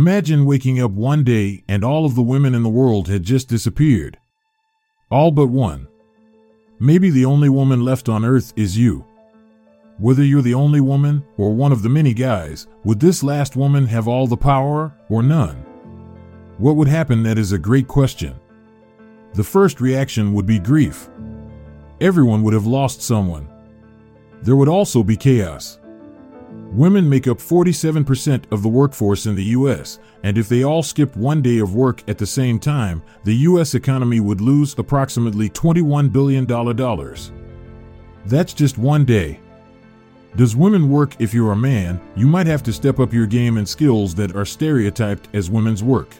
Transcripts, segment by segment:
Imagine waking up one day and all of the women in the world had just disappeared. All but one. Maybe the only woman left on earth is you. Whether you're the only woman or one of the many guys, would this last woman have all the power or none? What would happen? That is a great question. The first reaction would be grief. Everyone would have lost someone. There would also be chaos. Women make up 47% of the workforce in the US, and if they all skipped one day of work at the same time, the US economy would lose approximately $21 billion. That's just one day. Does women work if you're a man? You might have to step up your game and skills that are stereotyped as women's work.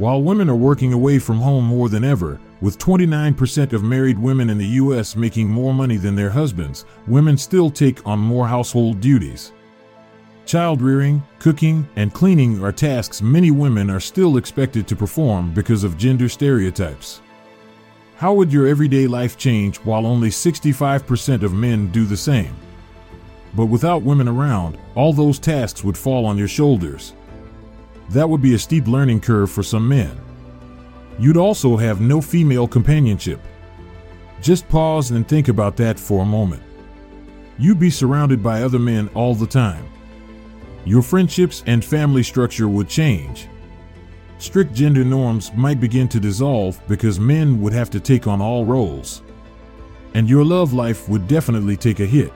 While women are working away from home more than ever, with 29% of married women in the U.S. making more money than their husbands, women still take on more household duties. Child rearing, cooking, and cleaning are tasks many women are still expected to perform because of gender stereotypes. How would your everyday life change while only 65% of men do the same? But without women around, all those tasks would fall on your shoulders. That would be a steep learning curve for some men. You'd also have no female companionship. Just pause and think about that for a moment. You'd be surrounded by other men all the time. Your friendships and family structure would change. Strict gender norms might begin to dissolve because men would have to take on all roles. And your love life would definitely take a hit.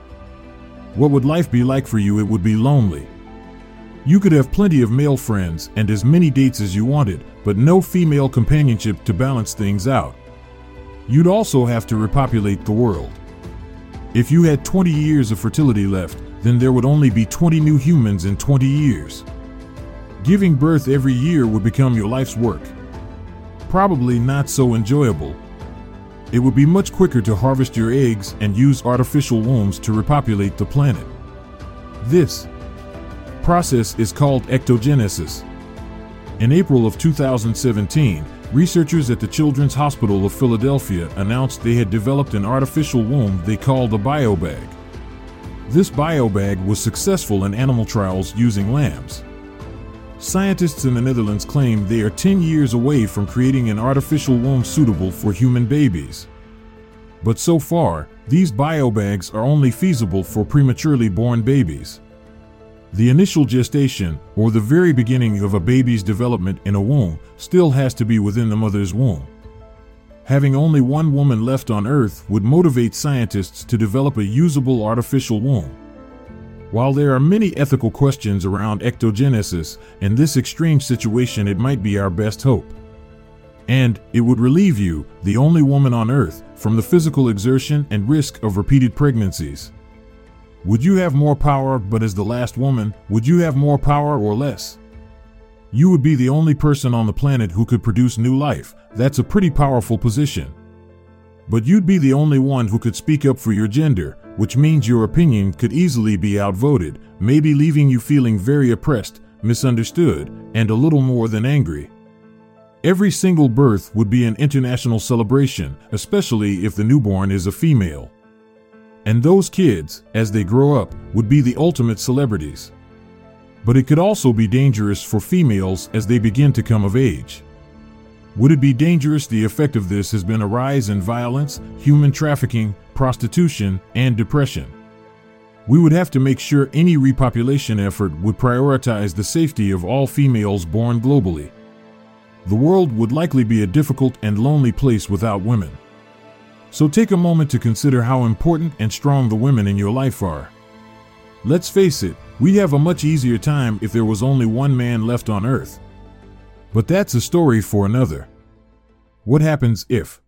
What would life be like for you? It would be lonely. You could have plenty of male friends and as many dates as you wanted, but no female companionship to balance things out. You'd also have to repopulate the world. If you had 20 years of fertility left, then there would only be 20 new humans in 20 years. Giving birth every year would become your life's work. Probably not so enjoyable. It would be much quicker to harvest your eggs and use artificial wombs to repopulate the planet. This, process is called ectogenesis. In April of 2017, researchers at the Children's Hospital of Philadelphia announced they had developed an artificial womb they called a biobag. This biobag was successful in animal trials using lambs. Scientists in the Netherlands claim they are 10 years away from creating an artificial womb suitable for human babies. But so far, these biobags are only feasible for prematurely born babies. The initial gestation, or the very beginning of a baby's development in a womb, still has to be within the mother's womb. Having only one woman left on Earth would motivate scientists to develop a usable artificial womb. While there are many ethical questions around ectogenesis, in this extreme situation it might be our best hope. And it would relieve you, the only woman on Earth, from the physical exertion and risk of repeated pregnancies. Would you have more power, but as the last woman, would you have more power or less? You would be the only person on the planet who could produce new life. That's a pretty powerful position. But you'd be the only one who could speak up for your gender, which means your opinion could easily be outvoted, maybe leaving you feeling very oppressed, misunderstood, and a little more than angry. Every single birth would be an international celebration, especially if the newborn is a female. And those kids, as they grow up, would be the ultimate celebrities. But it could also be dangerous for females as they begin to come of age. Would it be dangerous? The effect of this has been a rise in violence, human trafficking, prostitution, and depression. We would have to make sure any repopulation effort would prioritize the safety of all females born globally. The world would likely be a difficult and lonely place without women. So take a moment to consider how important and strong the women in your life are. Let's face it, we'd have a much easier time if there was only one man left on Earth. But that's a story for another. What happens if?